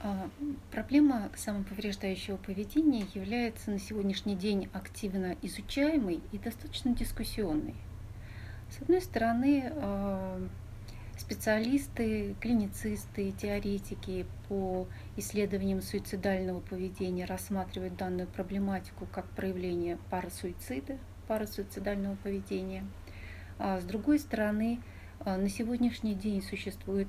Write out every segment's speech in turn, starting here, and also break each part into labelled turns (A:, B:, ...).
A: А, проблема самоповреждающего поведения является на сегодняшний день активно изучаемой и достаточно дискуссионной. С одной стороны, а, специалисты, клиницисты, теоретики по исследованиям суицидального поведения рассматривают данную проблематику как проявление парасуицида, парасуицидального поведения. А с другой стороны, на сегодняшний день существует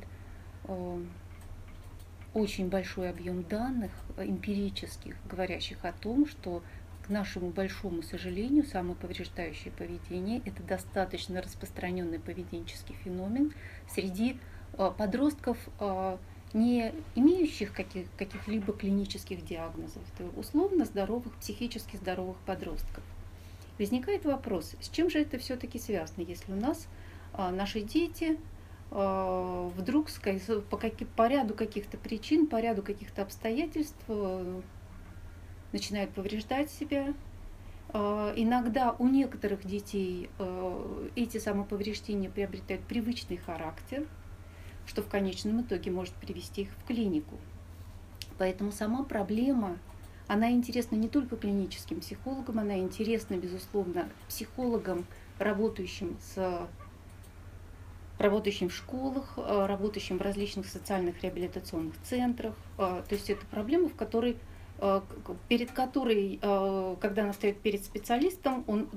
A: очень большой объем данных э, эмпирических, говорящих о том, что к нашему большому сожалению самоповреждающее поведение – это достаточно распространенный поведенческий феномен среди э, подростков, э, не имеющих каких, каких-либо клинических диагнозов, это условно здоровых, психически здоровых подростков. Возникает вопрос, с чем же это все-таки связано, если у нас наши дети вдруг по, каким, по ряду каких-то причин, по ряду каких-то обстоятельств э, начинают повреждать себя. Э, иногда у некоторых детей эти самоповреждения приобретают привычный характер, что в конечном итоге может привести их в клинику. Поэтому сама проблема, она интересна не только клиническим психологам, она интересна, безусловно, психологам, работающим с работающим в школах, э, работающим в различных социальных реабилитационных центрах. Э, то есть это проблема, в которой, э, перед которой, когда она стоит перед специалистом, он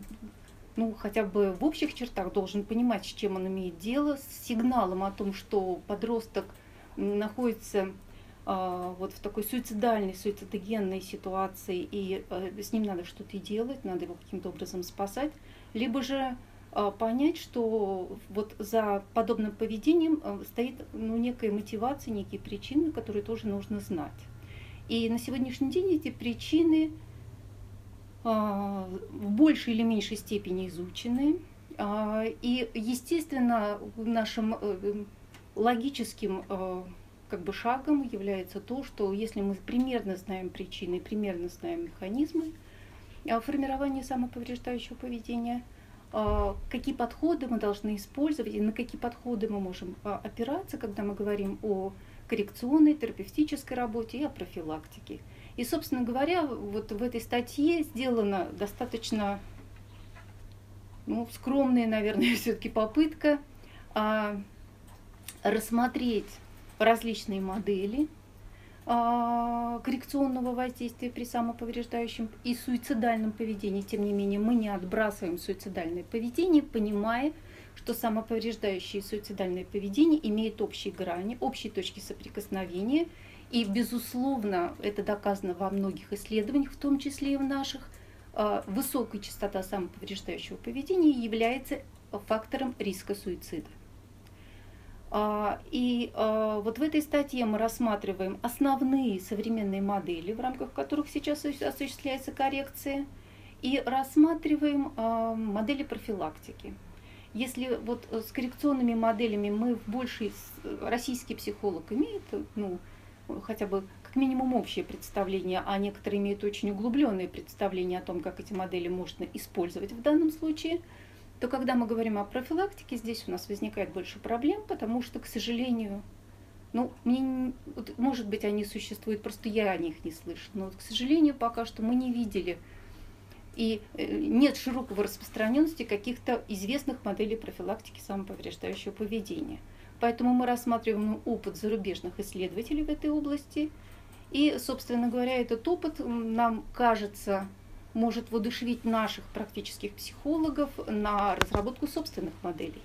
A: ну, хотя бы в общих чертах должен понимать, с чем он имеет дело, с сигналом о том, что подросток находится вот в такой суицидальной, суицидогенной ситуации, и с ним надо что-то делать, надо его каким-то образом спасать, либо же понять, что вот за подобным поведением а, стоит ну, некая мотивация, некие причины, которые тоже нужно знать. И на сегодняшний день эти причины а, в большей или меньшей степени изучены. И, естественно, нашим э, логическим как бы шагом является то, что если мы примерно знаем причины, примерно знаем механизмы формирования самоповреждающего поведения – какие подходы мы должны использовать и на какие подходы мы можем а, опираться, когда мы говорим о коррекционной, терапевтической работе и о профилактике. И, собственно говоря, вот в этой статье сделана достаточно ну, скромная, наверное, все-таки попытка а, рассмотреть различные модели а, коррекционного воздействия при самоповреждающем и суицидальном поведении. Тем не менее, мы не отбрасываем суицидальное поведение, понимая, что самоповреждающее и суицидальное поведение имеет общие грани, общие точки соприкосновения. И, безусловно, это доказано во многих исследованиях, в том числе и в наших, а, высокая частота самоповреждающего поведения является фактором риска суицида. А, и а, вот в этой статье мы рассматриваем основные современные модели, в рамках которых сейчас осуществляется коррекция, и рассматриваем а, модели профилактики. Если вот с коррекционными моделями мы в большей, российский психолог имеет, ну, хотя бы как минимум общее представление, а некоторые имеют очень углубленные представления о том, как эти модели можно использовать в данном случае – то когда мы говорим о профилактике, здесь у нас возникает больше проблем, потому что, к сожалению, ну, мне, вот, может быть, они существуют, просто я о них не слышу, но, вот, к сожалению, пока что мы не видели и э, нет широкого распространенности каких-то известных моделей профилактики самоповреждающего поведения. Поэтому мы рассматриваем опыт зарубежных исследователей в этой области. И, собственно говоря, этот опыт нам кажется может воодушевить наших практических психологов на разработку собственных моделей.